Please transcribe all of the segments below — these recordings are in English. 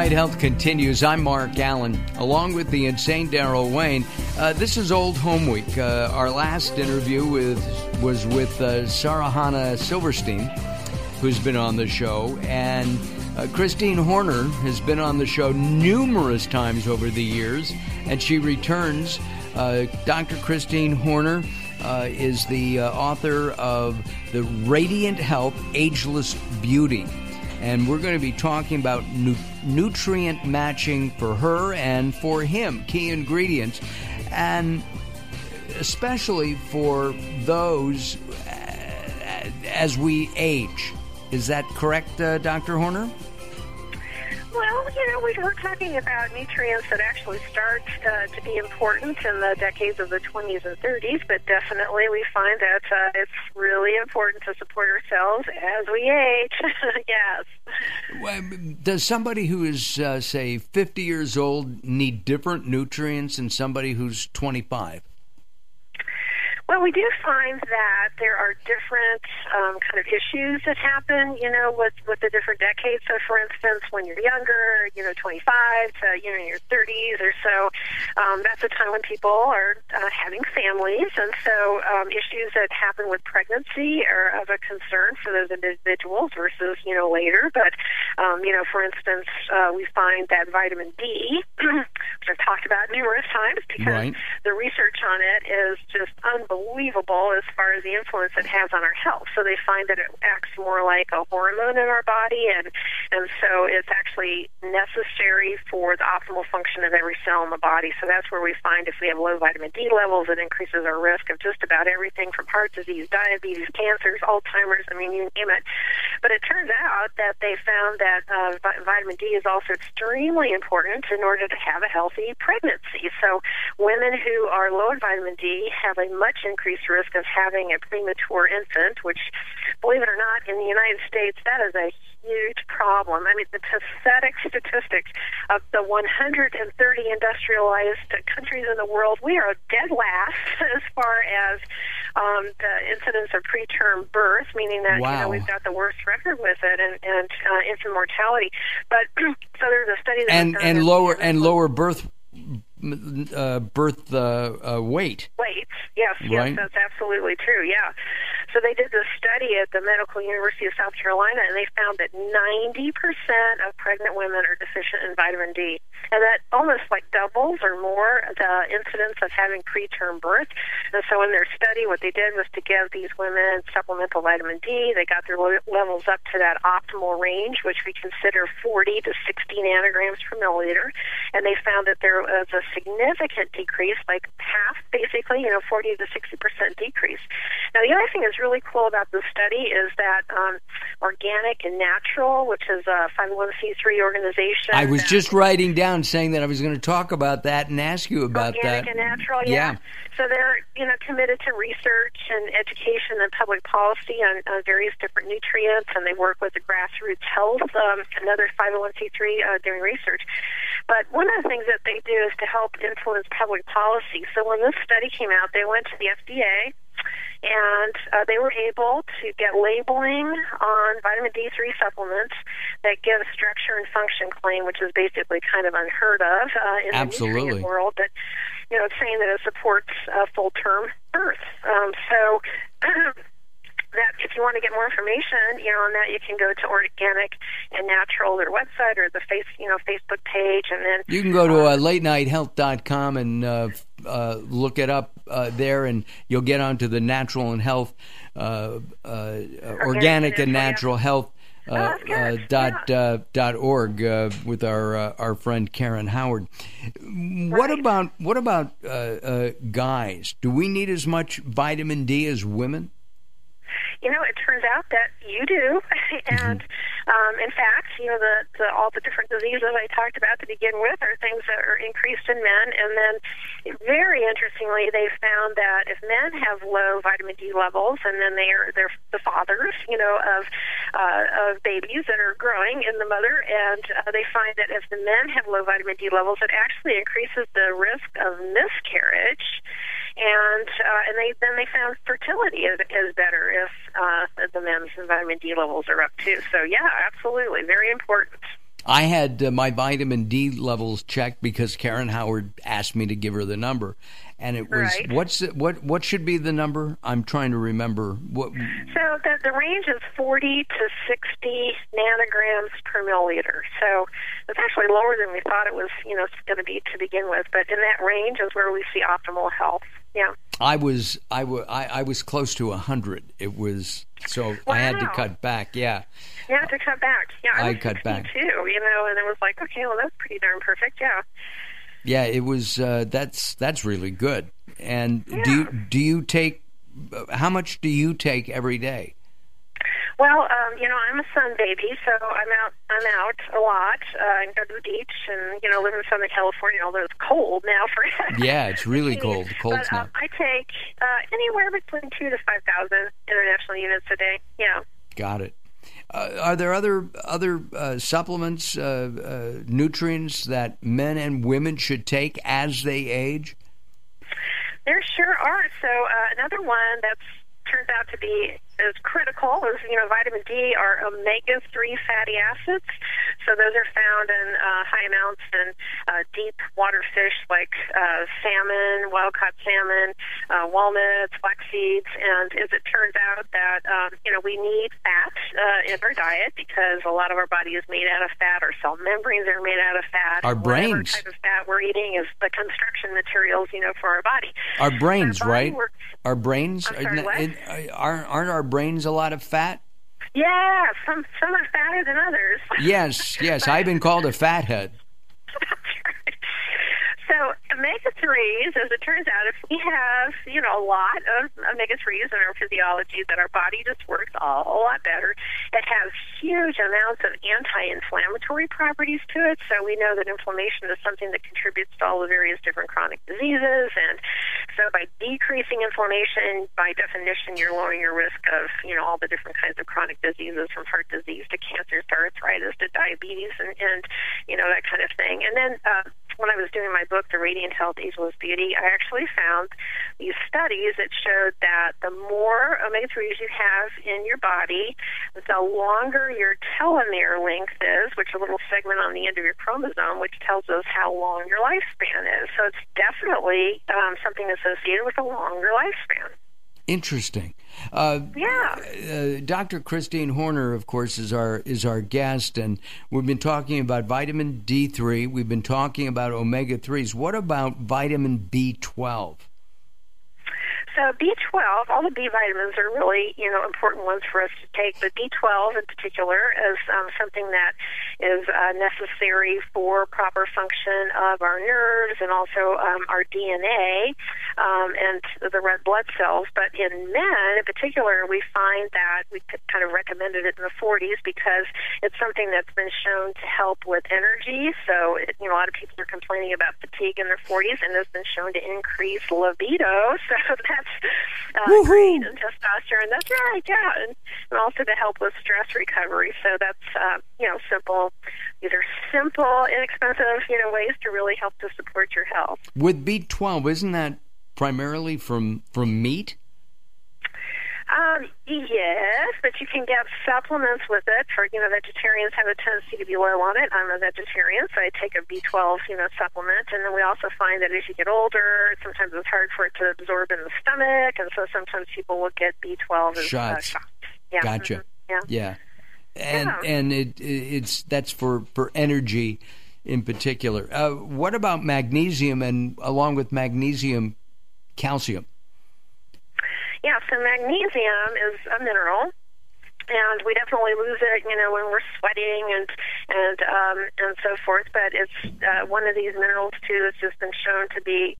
Night Health continues. I'm Mark Alyn, along with the insane Daryl Wayne. Uh, this is Old Home Week. Uh, our last interview with was with uh, Sarah Hannah Silverstein, who's been on the show, and uh, Christine Horner has been on the show numerous times over the years, and she returns. Uh, Dr. Christine Horner uh, is the author of The Radiant Health Ageless Beauty and we're going to be talking about nu- nutrient matching for her and for him, key ingredients, and especially for those uh, as we age. Is that correct, uh, Dr. Horner? Well, you know, we were talking about nutrients that actually start uh, to be important in the decades of the 20s and 30s, but definitely we find that uh, it's really important to support ourselves as we age. yes. Does somebody who is, uh, say, 50 years old need different nutrients than somebody who's 25? Well, we do find that there are different um, kind of issues that happen, you know, with with the different decades. So, for instance, when you're younger, you know, 25 to you know your 30s or so, um, that's a time when people are uh, having families, and so um, issues that happen with pregnancy are of a concern for those individuals versus you know later. But um, you know, for instance, uh, we find that vitamin D, which I've talked about numerous times, because right. the research on it is just unbelievable unbelievable as far as the influence it has on our health. So they find that it acts more like a hormone in our body, and and so it's actually necessary for the optimal function of every cell in the body. So that's where we find if we have low vitamin D levels, it increases our risk of just about everything from heart disease, diabetes, cancers, Alzheimer's. I mean, you name it. But it turns out that they found that uh, vitamin D is also extremely important in order to have a healthy pregnancy. So women who are low in vitamin D have a much increased risk of having a premature infant, which, believe it or not, in the United States, that is a huge problem. I mean, the pathetic statistics of the 130 industrialized countries in the world, we are dead last as far as um, the incidence of preterm birth, meaning that wow. you know we've got the worst record with it, and, and uh, infant mortality. But so there's a study that and and lower and lower birth uh, birth uh, uh, weight. Weight, yes, right? yes, that's absolutely true. Yeah. So they did this study at the Medical University of South Carolina, and they found that 90% of pregnant women are deficient in vitamin D, and that almost like doubles or more the incidence of having preterm birth. And so in their study, what they did was to give these women supplemental vitamin D. They got their levels up to that optimal range, which we consider 40 to 60 nanograms per milliliter, and they found that there was a significant decrease, like half, basically, you know, 40 to 60 percent decrease. Now, the other thing that's really cool about this study is that um, Organic and Natural, which is a 501c3 organization. I was just writing down saying that I was going to talk about that and ask you about organic that. Organic and Natural, yeah. yeah. So they're, you know, committed to research and education and public policy on, on various different nutrients, and they work with the Grassroots Health, um, another 501c3 uh, doing research. But one of the things that they do is to help influence public policy. So when this study came out, they went to the FDA and uh, they were able to get labeling on vitamin D3 supplements that give a structure and function claim, which is basically kind of unheard of uh, in Absolutely. the nutrient world. But you know, it's saying that it supports uh, full term birth. Um, so that if you want to get more information, you know, on that, you can go to Organic and Natural, their website, or the face, you know, Facebook page, and then you can go to uh, latenighthealth.com and uh, uh, look it up uh, there, and you'll get onto the natural and health, uh, uh, organic, and natural health. Uh, oh, uh, dot yeah. uh, dot org uh, with our uh, our friend Karen Howard. What right. about what about guys? Do we need as much vitamin D as women? You know, it turns out that you do. and um, in fact, you know, the, the all the different diseases I talked about to begin with are things that are increased in men. And then, very interestingly, they found that if men have low vitamin D levels, and then they are they're the fathers, you know, of uh, of babies that are growing in the mother, and uh, they find that if the men have low vitamin D levels, it actually increases the risk of miscarriage and uh, and they then they found fertility is, is better if uh, the men's vitamin D levels are up too. So yeah, absolutely, very important. I had uh, my vitamin D levels checked because Karen Howard asked me to give her the number, and it was Right. what's it, what what should be the number? I'm trying to remember what. So the, the range is 40 to 60 nanograms per milliliter. So it's actually lower than we thought it was, you know, going to be to begin with. But in that range is where we see optimal health. Yeah. I was I wa- I, I was close to a hundred. It was so I had to cut back. Yeah, You have to cut back. Yeah, I, I cut back. too. You know, and it was like, okay, well, that's pretty darn perfect. Yeah. yeah. It was uh, that's that's really good. And do you, do you take how much do you take every day? Well, um, you know, I'm a sun baby, so I'm out. I'm out a lot. Uh, I go to the beach, and you know, live in Southern California. Although it's cold now for Yeah, it's really cold. Cold but, um, I take uh, anywhere between two to five thousand international units a day. Yeah. Got it. Uh, are there other other uh, supplements, uh, uh, nutrients that men and women should take as they age? There sure are. So uh, another one that's turns out to be as critical is you know vitamin D are omega three fatty acids. So those are found in uh, high amounts in uh, deep water fish like uh, salmon, wild caught salmon, uh, walnuts, flax seeds, and as it turns out that um, you know we need fat uh, in our diet because a lot of our body is made out of fat. Our cell membranes are made out of fat. Our Whatever brains. type of fat we're eating is the construction materials you know for our body. Our brains, Our body right? works- Our brains I'm sorry, Isn't what? it- it- aren't aren't our brains a lot of fat? Yeah, some some are fatter than others. Yes, yes. I've been called a fathead. So omega threes, as it turns out, if we have you know a lot of omega threes in our physiology, that our body just works a whole lot better. It has huge amounts of anti-inflammatory properties to it, so we know that inflammation is something that contributes to all the various different chronic diseases. And so, by decreasing inflammation, by definition, you're lowering your risk of you know all the different kinds of chronic diseases, from heart disease to cancer to arthritis to diabetes, and, and you know that kind of thing. And then uh, when I was doing my book, The Radiant Health Ageless Beauty, I actually found these studies that showed that the more omega 3s you have in your body, the longer your telomere length is, which is a little segment on the end of your chromosome, which tells us how long your lifespan is. So it's definitely um, something associated with a longer lifespan. Interesting. Uh, Yeah. uh, Dr. Christine Horner, of course, is our is our guest, and we've been talking about vitamin D three. We've been talking about omega threes. What about vitamin B twelve? So B12, all the B vitamins are really, you know, important ones for us to take, but B12 in particular is um, something that is uh, necessary for proper function of our nerves and also um, our DNA um, and the red blood cells. But in men, in particular, we find that we kind of recommended it in the 40s because it's something that's been shown to help with energy. So, it, you know, a lot of people are complaining about fatigue in their 40s, and it's been shown to increase libido. So that's uh, great, and testosterone. That's right, yeah, and, and also to help with stress recovery. So that's uh, you know simple. These are simple, inexpensive, you know, ways to really help to support your health. With B twelve, isn't that primarily from from meat? Um, yes, but you can get supplements with it. For you know, vegetarians have a tendency to be low on it. I'm a vegetarian, so I take a B12, you know, supplement. And then we also find that as you get older, sometimes it's hard for it to absorb in the stomach, and so sometimes people will get B12 as Shots. Uh, shots. Yeah. Gotcha. mhm, Yeah. Yeah, and Yeah. and it it's that's for for energy in particular. Uh, what about magnesium and along with magnesium, calcium? Yeah, so magnesium is a mineral, and we definitely lose it, you know, when we're sweating and and um, and so forth. But it's uh, one of these minerals too that's just been shown to be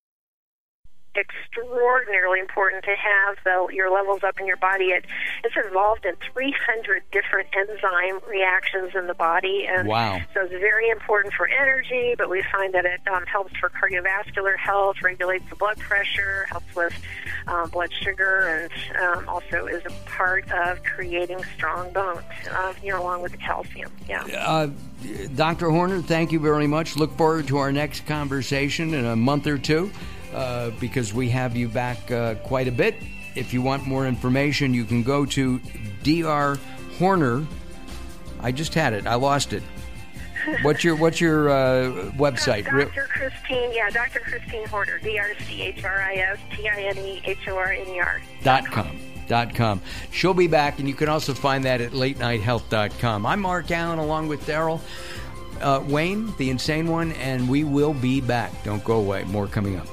extraordinarily important to have the, your levels up in your body. It, it's involved in 300 different enzyme reactions in the body, and Wow. so it's very important for energy. But we find that it um, helps for cardiovascular health, regulates the blood pressure, helps with um, blood sugar, and um, also is a part of creating strong bones. Uh, you know, along with the calcium. Yeah. Uh, Dr. Horner, thank you very much. Look forward to our next conversation in a month or two uh, because we have you back uh, quite a bit. If you want more information, you can go to Dr. Horner. I just had it, I lost it. What's your What's your uh, website? Dr. Christine, yeah, Dr. Christine Horner, D R C H R I S T I N E H O R N E R. Dot com. Dot com. She'll be back, and you can also find that at latenighthealth.com. I'm Mark Alyn, along with Daryl uh, Wayne, the insane one, and we will be back. Don't go away. More coming up.